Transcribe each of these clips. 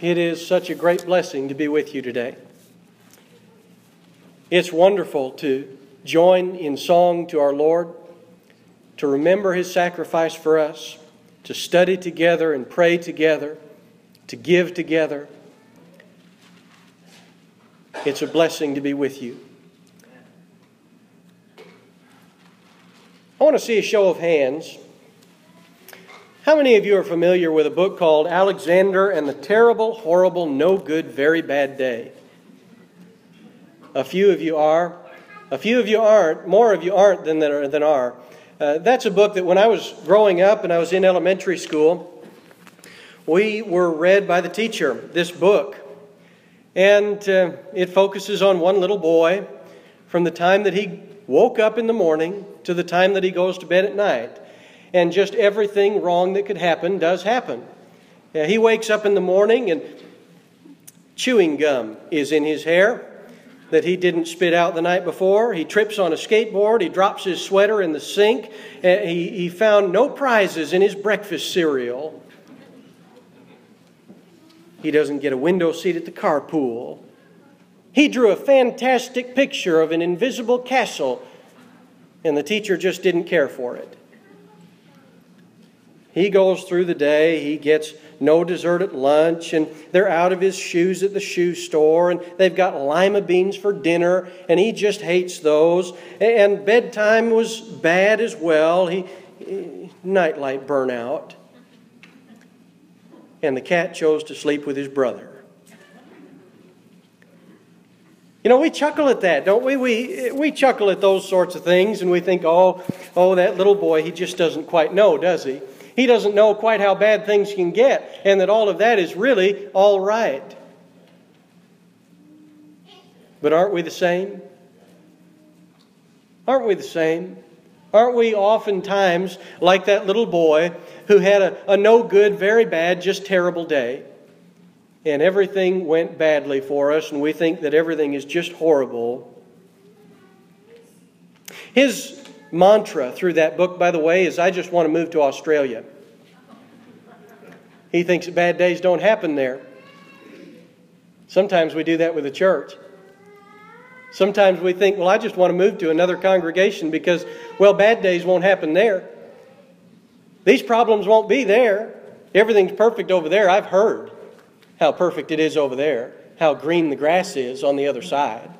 It is such a great blessing to be with you today. It's wonderful to join in song to our Lord, to remember His sacrifice for us, to study together and pray together, to give together. It's a blessing to be with you. I want to see a show of hands. How many of you are familiar with a book called Alexander and the Terrible, Horrible, No Good, Very Bad Day? A few of you are. A few of you aren't. More of you aren't than, than are. Uh, that's a book that when I was growing up and I was in elementary school, we were read by the teacher, this book. And uh, it focuses on one little boy from the time that he woke up in the morning to the time that he goes to bed at night and just everything wrong that could happen does happen. He wakes up in the morning and chewing gum is in his hair that he didn't spit out the night before. He trips on a skateboard. He drops his sweater in the sink. Uh, he, he found no prizes in his breakfast cereal. He doesn't get a window seat at the carpool. He drew a fantastic picture of an invisible castle, and the teacher just didn't care for it. He goes through the day, he gets no dessert at lunch, and they're out of his shoes at the shoe store, and they've got lima beans for dinner, and he just hates those. And bedtime was bad as well. He, nightlight burnout. And the cat chose to sleep with his brother. You know, we chuckle at that, don't we? We, we chuckle at those sorts of things and we think, oh, oh, that little boy, he just doesn't quite know, does he? He doesn't know quite how bad things can get, and that all of that is really all right. But aren't we the same? Aren't we the same? Aren't we oftentimes like that little boy who had a, a no good, very bad, just terrible day? And everything went badly for us, and we think that everything is just horrible. His mantra through that book, by the way, is I just want to move to Australia. He thinks bad days don't happen there. Sometimes we do that with the church. Sometimes we think, well, I just want to move to another congregation because, well, bad days won't happen there. These problems won't be there. Everything's perfect over there. I've heard how perfect it is over there, how green the grass is on the other side.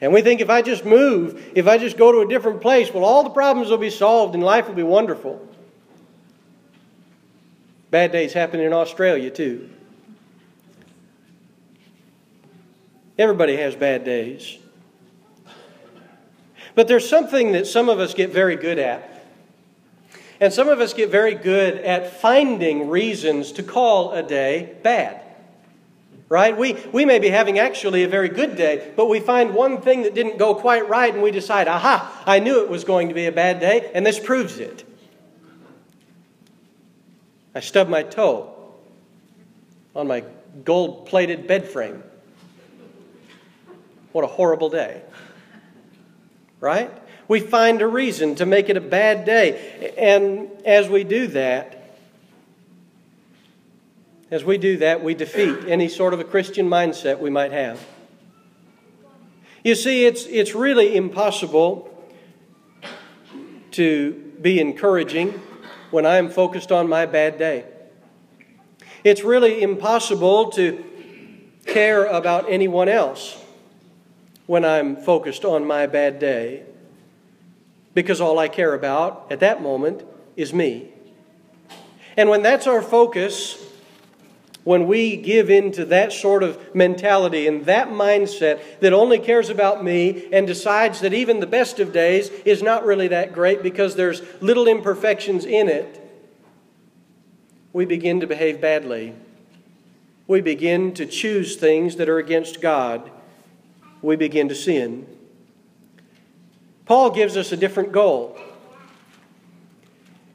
And we think if I just move, if I just go to a different place, well, all the problems will be solved and life will be wonderful. Bad days happen in Australia, too. Everybody has bad days. But there's something that some of us get very good at. And some of us get very good at finding reasons to call a day bad right? We, we may be having actually a very good day, but we find one thing that didn't go quite right and we decide, aha, I knew it was going to be a bad day, and this proves it. I stubbed my toe on my gold plated bed frame. What a horrible day. Right? We find a reason to make it a bad day. And as we do that, as we do that, we defeat any sort of a Christian mindset we might have. You see, it's, it's really impossible to be encouraging when I am focused on my bad day. It's really impossible to care about anyone else when I'm focused on my bad day because all I care about at that moment is me. And when that's our focus, when we give in to that sort of mentality and that mindset that only cares about me and decides that even the best of days is not really that great because there's little imperfections in it, we begin to behave badly. We begin to choose things that are against God. We begin to sin. Paul gives us a different goal.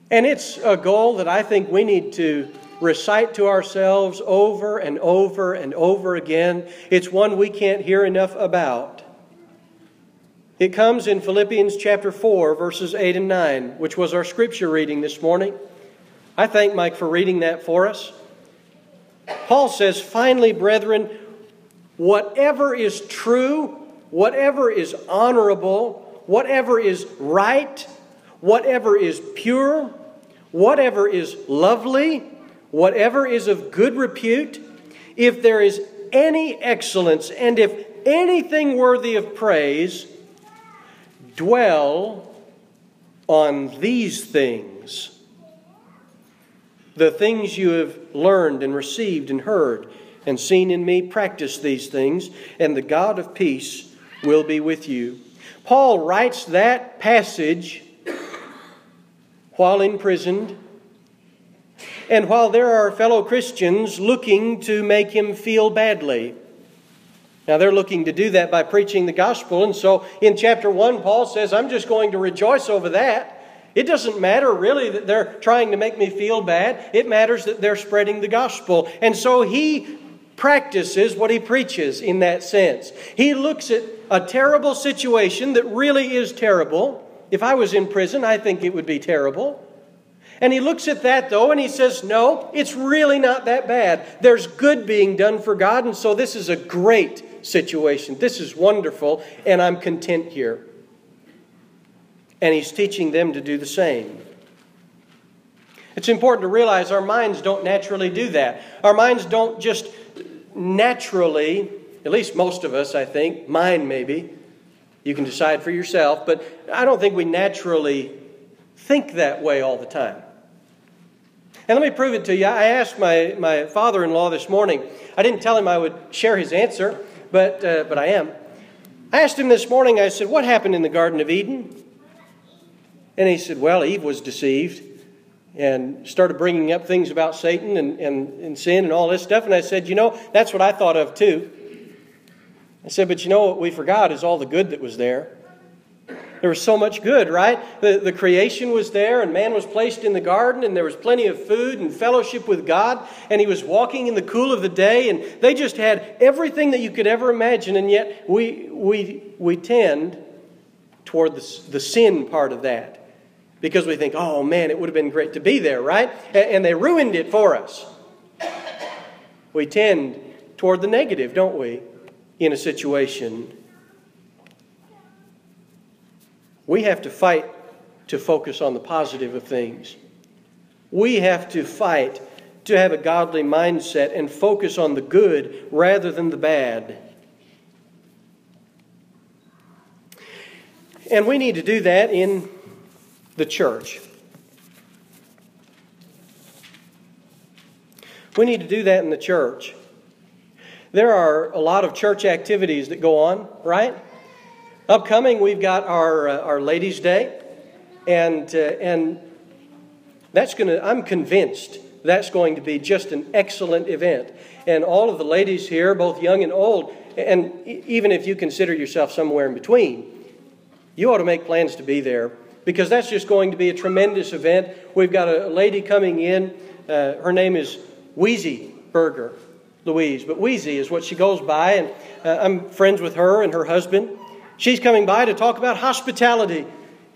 And it's a goal that I think we need to recite to ourselves over and over and over again. It's one we can't hear enough about. It comes in Philippians chapter 4, verses 8 and 9, which was our scripture reading this morning. I thank Mike for reading that for us. Paul says, finally, brethren, whatever is true, whatever is honorable, whatever is right, whatever is pure, whatever is lovely, whatever is of good repute, if there is any excellence and if anything worthy of praise, dwell on these things. The things you have learned and received and heard and seen in me, practice these things, and the God of peace will be with you. Paul writes that passage while imprisoned, and while there are fellow Christians looking to make him feel badly. Now, they're looking to do that by preaching the gospel, and so in chapter 1, Paul says, I'm just going to rejoice over that. It doesn't matter really that they're trying to make me feel bad. It matters that they're spreading the gospel. And so he practices what he preaches in that sense. He looks at a terrible situation that really is terrible. If I was in prison, I think it would be terrible. And he looks at that though and he says, No, it's really not that bad. There's good being done for God, and so this is a great situation. This is wonderful, and I'm content here. And he's teaching them to do the same. It's important to realize our minds don't naturally do that. Our minds don't just naturally, at least most of us, I think, mine maybe, you can decide for yourself, but I don't think we naturally think that way all the time. And let me prove it to you. I asked my, my father in law this morning, I didn't tell him I would share his answer, but, uh, but I am. I asked him this morning, I said, What happened in the Garden of Eden? And he said, Well, Eve was deceived and started bringing up things about Satan and, and, and sin and all this stuff. And I said, You know, that's what I thought of too. I said, But you know what we forgot is all the good that was there. There was so much good, right? The, the creation was there, and man was placed in the garden, and there was plenty of food and fellowship with God, and he was walking in the cool of the day, and they just had everything that you could ever imagine, and yet we, we, we tend toward the, the sin part of that because we think, oh man, it would have been great to be there, right? And they ruined it for us. We tend toward the negative, don't we, in a situation. We have to fight to focus on the positive of things. We have to fight to have a godly mindset and focus on the good rather than the bad. And we need to do that in the church. We need to do that in the church. There are a lot of church activities that go on, right? Upcoming, we've got our, uh, our Ladies' Day, and, uh, and that's going to, I'm convinced that's going to be just an excellent event. And all of the ladies here, both young and old, and even if you consider yourself somewhere in between, you ought to make plans to be there because that's just going to be a tremendous event. We've got a lady coming in. Uh, her name is Wheezy Berger, Louise, but Wheezy is what she goes by, and uh, I'm friends with her and her husband. She's coming by to talk about hospitality,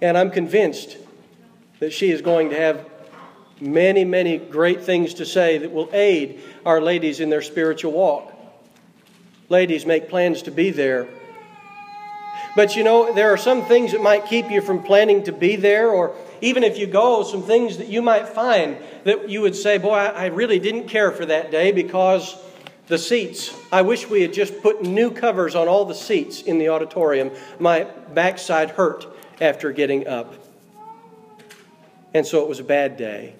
and I'm convinced that she is going to have many, many great things to say that will aid our ladies in their spiritual walk. Ladies, make plans to be there but you know, there are some things that might keep you from planning to be there, or even if you go, some things that you might find that you would say, Boy, I really didn't care for that day because the seats, I wish we had just put new covers on all the seats in the auditorium. My backside hurt after getting up. And so it was a bad day.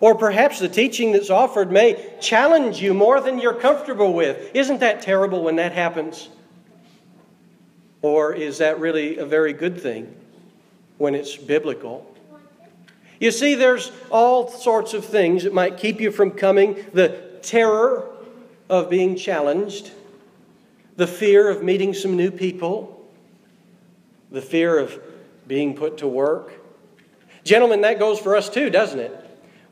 Or perhaps the teaching that's offered may challenge you more than you're comfortable with. Isn't that terrible when that happens? Or is that really a very good thing when it's biblical? You see, there's all sorts of things that might keep you from coming the terror of being challenged, the fear of meeting some new people, the fear of being put to work. Gentlemen, that goes for us too, doesn't it?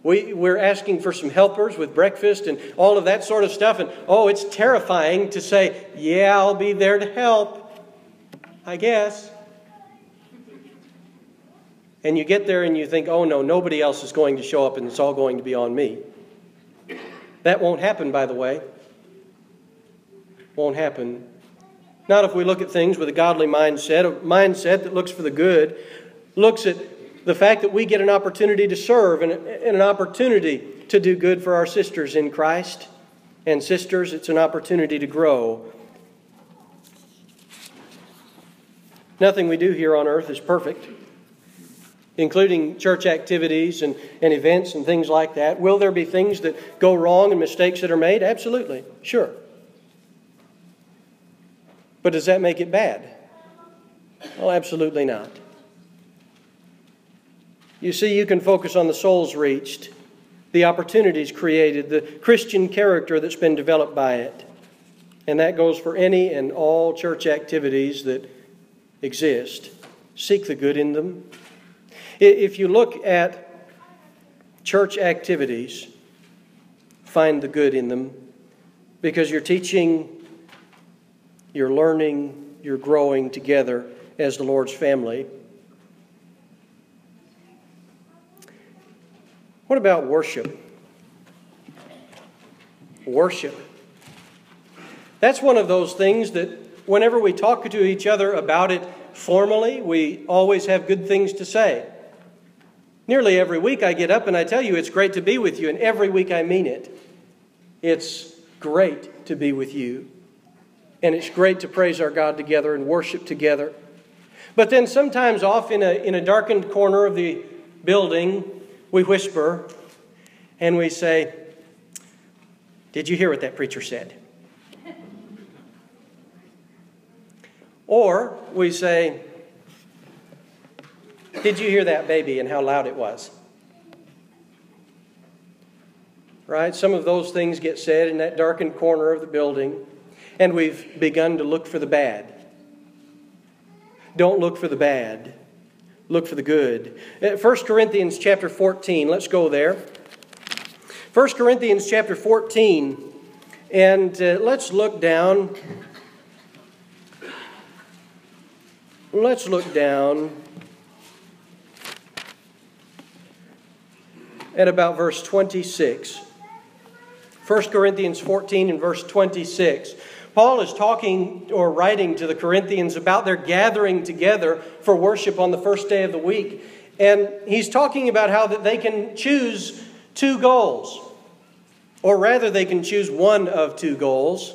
We, we're asking for some helpers with breakfast and all of that sort of stuff. And oh, it's terrifying to say, yeah, I'll be there to help. I guess. And you get there and you think, oh no, nobody else is going to show up and it's all going to be on me. That won't happen, by the way. Won't happen. Not if we look at things with a godly mindset, a mindset that looks for the good, looks at the fact that we get an opportunity to serve and, an opportunity to do good for our sisters in Christ. And sisters, it's an opportunity to grow. Nothing we do here on earth is perfect, including church activities and, and events and things like that. Will there be things that go wrong and mistakes that are made? Absolutely, sure. But does that make it bad? Well, absolutely not. You see, you can focus on the souls reached, the opportunities created, the Christian character that's been developed by it. And that goes for any and all church activities that exist. Seek the good in them. If you look at church activities, find the good in them because you're teaching, you're learning, you're growing together as the Lord's family. What about worship? Worship. That's one of those things that whenever we talk to each other about it formally, we always have good things to say. Nearly every week I get up and I tell you it's great to be with you, and every week I mean it. It's great to be with you. And it's great to praise our God together and worship together. But then sometimes off in a, in a darkened corner of the building, we whisper and we say, Did you hear what that preacher said? or we say, Did you hear that baby and how loud it was? Right? Some of those things get said in that darkened corner of the building, and we've begun to look for the bad. Don't look for the bad look for the good. 1 uh, Corinthians chapter 14, let's go there. 1 Corinthians chapter 14, and uh, let's look down. Let's look down at about verse 26. 1 Corinthians 14 and verse 26. Paul is talking or writing to the Corinthians about their gathering together for worship on the first day of the week. And he's talking about how that they can choose two goals. Or rather, they can choose one of two goals.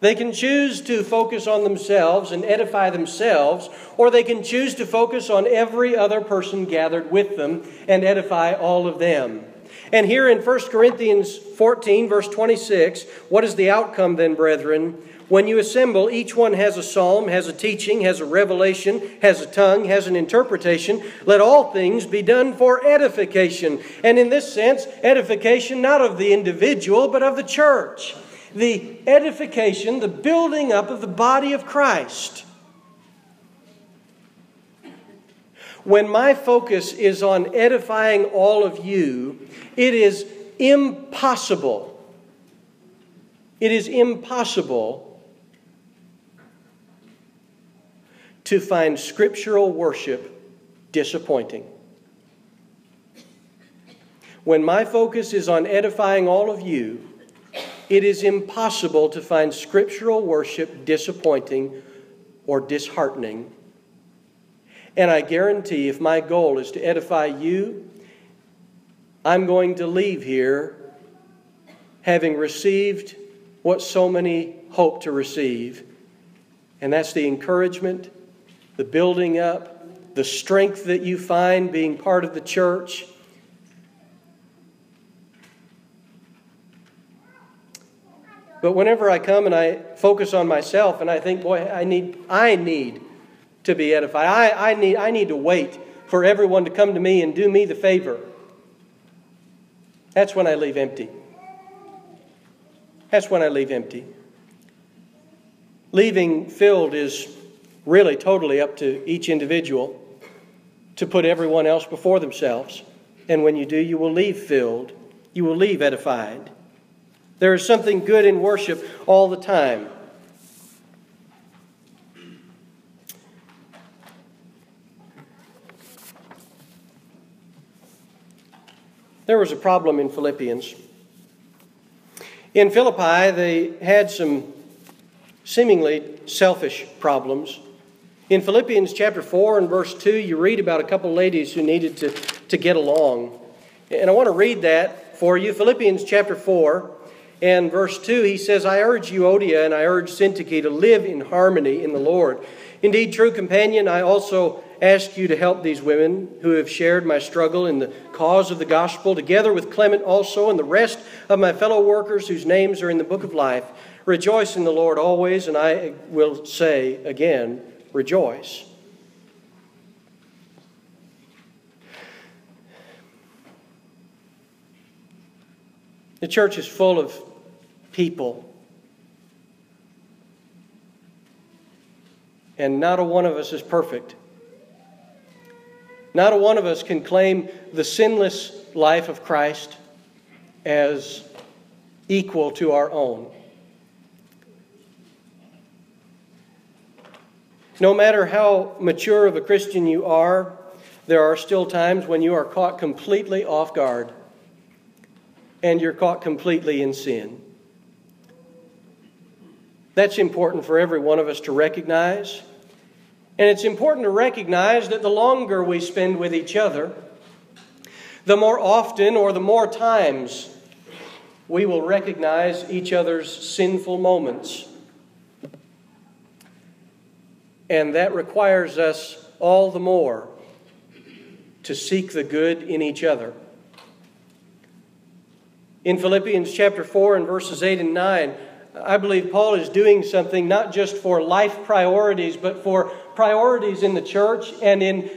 They can choose to focus on themselves and edify themselves, or they can choose to focus on every other person gathered with them and edify all of them. And here in 1 Corinthians 14, verse 26, what is the outcome then, brethren? When you assemble, each one has a psalm, has a teaching, has a revelation, has a tongue, has an interpretation. Let all things be done for edification. And in this sense, edification not of the individual, but of the church. The edification, the building up of the body of Christ. When my focus is on edifying all of you, it is impossible. It is impossible to find scriptural worship disappointing. When my focus is on edifying all of you, it is impossible to find scriptural worship disappointing or disheartening. And I guarantee if my goal is to edify you, I'm going to leave here having received what so many hope to receive, and that's the encouragement the building up, the strength that you find being part of the church. But whenever I come and I focus on myself and I think, boy, I need, I need to be edified. I, I, need, I need to wait for everyone to come to me and do me the favor. That's when I leave empty. That's when I leave empty. Leaving filled is really totally up to each individual to put everyone else before themselves. And when you do, you will leave filled, you will leave edified. There is something good in worship all the time. There was a problem in Philippians. In Philippi, they had some seemingly selfish problems. In Philippians chapter 4 and verse 2, you read about a couple ladies who needed to, to get along. And I want to read that for you. Philippians chapter 4 and verse 2, he says, I urge Euodia and I urge Syntyche to live in harmony in the Lord. Indeed, true companion, I also ask you to help these women who have shared my struggle in the cause of the gospel, together with Clement also and the rest of my fellow workers whose names are in the book of life. Rejoice in the Lord always, and I will say again, rejoice. The church is full of people. And not a one of us is perfect. Not a one of us can claim the sinless life of Christ as equal to our own. No matter how mature of a Christian you are, there are still times when you are caught completely off guard and you're caught completely in sin. That's important for every one of us to recognize. And it's important to recognize that the longer we spend with each other, the more often or the more times we will recognize each other's sinful moments. And that requires us all the more to seek the good in each other. In Philippians chapter 4 and verses 8 and 9, I believe Paul is doing something not just for life priorities, but for priorities in the church and in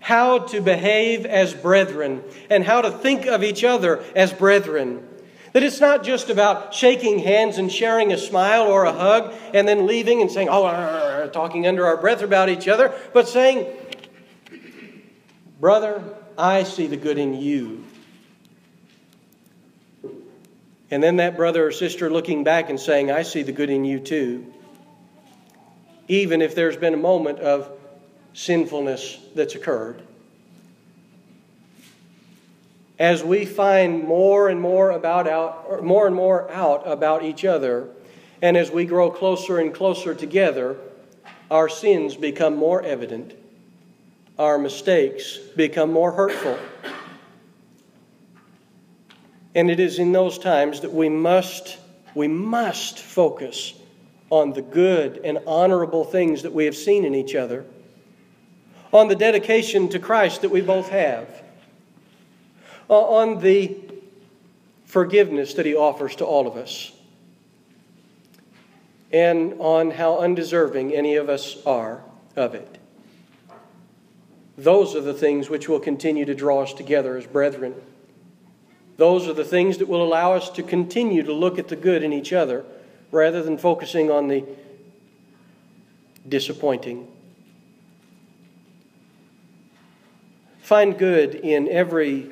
how to behave as brethren and how to think of each other as brethren. That it's not just about shaking hands and sharing a smile or a hug and then leaving and saying, oh, talking under our breath about each other, but saying, Brother, I see the good in you. And then that brother or sister looking back and saying, I see the good in you too. Even if there's been a moment of sinfulness that's occurred as we find more and more about out, more and more out about each other, and as we grow closer and closer together, our sins become more evident. Our mistakes become more hurtful. And it is in those times that we must we must focus on the good and honorable things that we have seen in each other, on the dedication to Christ that we both have uh, on the forgiveness that He offers to all of us, and on how undeserving any of us are of it. Those are the things which will continue to draw us together as brethren. Those are the things that will allow us to continue to look at the good in each other rather than focusing on the disappointing. Find good in every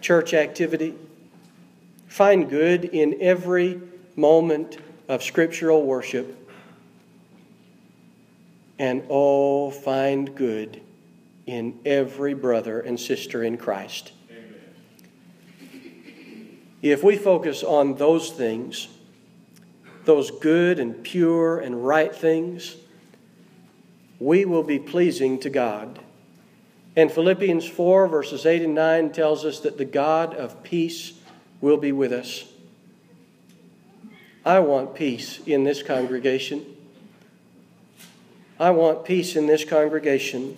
church activity. Find good in every moment of scriptural worship. And oh, find good in every brother and sister in Christ. If we focus on those things, those good and pure and right things, we will be pleasing to God. And Philippians 4, verses 8 and 9 tells us that the God of peace will be with us. I want peace in this congregation. I want peace in this congregation.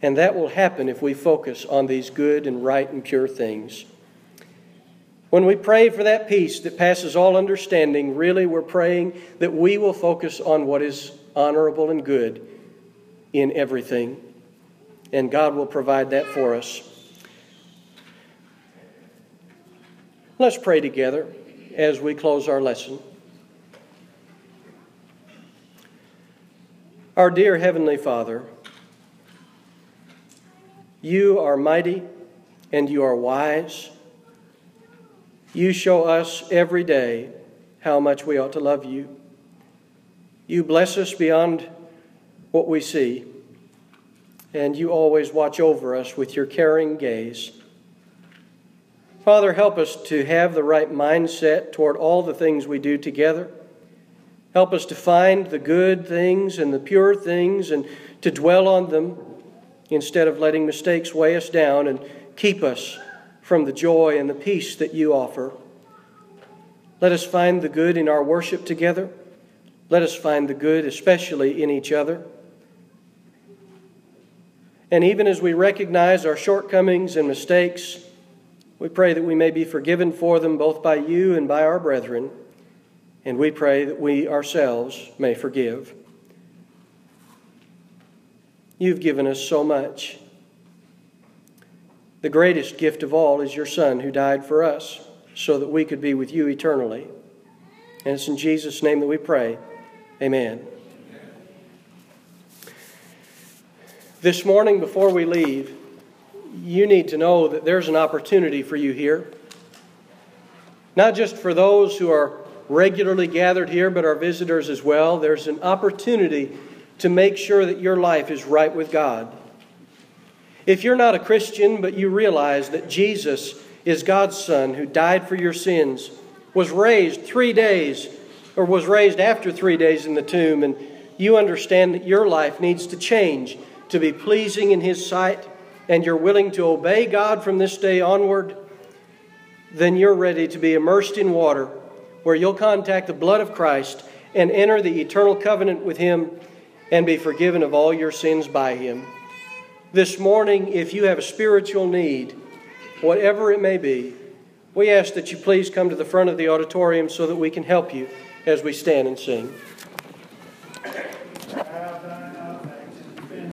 And that will happen if we focus on these good and right and pure things. When we pray for that peace that passes all understanding, really we're praying that we will focus on what is honorable and good in everything and God will provide that for us. Let's pray together as we close our lesson. Our dear Heavenly Father, you are mighty and you are wise. You show us every day how much we ought to love you. You bless us beyond what we see and you always watch over us with your caring gaze. Father, help us to have the right mindset toward all the things we do together. Help us to find the good things and the pure things and to dwell on them instead of letting mistakes weigh us down and keep us from the joy and the peace that you offer. Let us find the good in our worship together. Let us find the good, especially in each other. And even as we recognize our shortcomings and mistakes, we pray that we may be forgiven for them both by you and by our brethren. And we pray that we ourselves may forgive. You've given us so much. The greatest gift of all is your Son who died for us so that we could be with you eternally. And it's in Jesus' name that we pray. Amen. This morning, before we leave, you need to know that there's an opportunity for you here. Not just for those who are regularly gathered here, but our visitors as well. There's an opportunity to make sure that your life is right with God. If you're not a Christian, but you realize that Jesus is God's Son who died for your sins, was raised three days, or was raised after three days in the tomb, and you understand that your life needs to change to be pleasing in His sight, and you're willing to obey God from this day onward, then you're ready to be immersed in water where you'll contact the blood of Christ and enter the eternal covenant with Him and be forgiven of all your sins by Him. This morning, if you have a spiritual need, whatever it may be, we ask that you please come to the front of the auditorium so that we can help you as we stand and sing.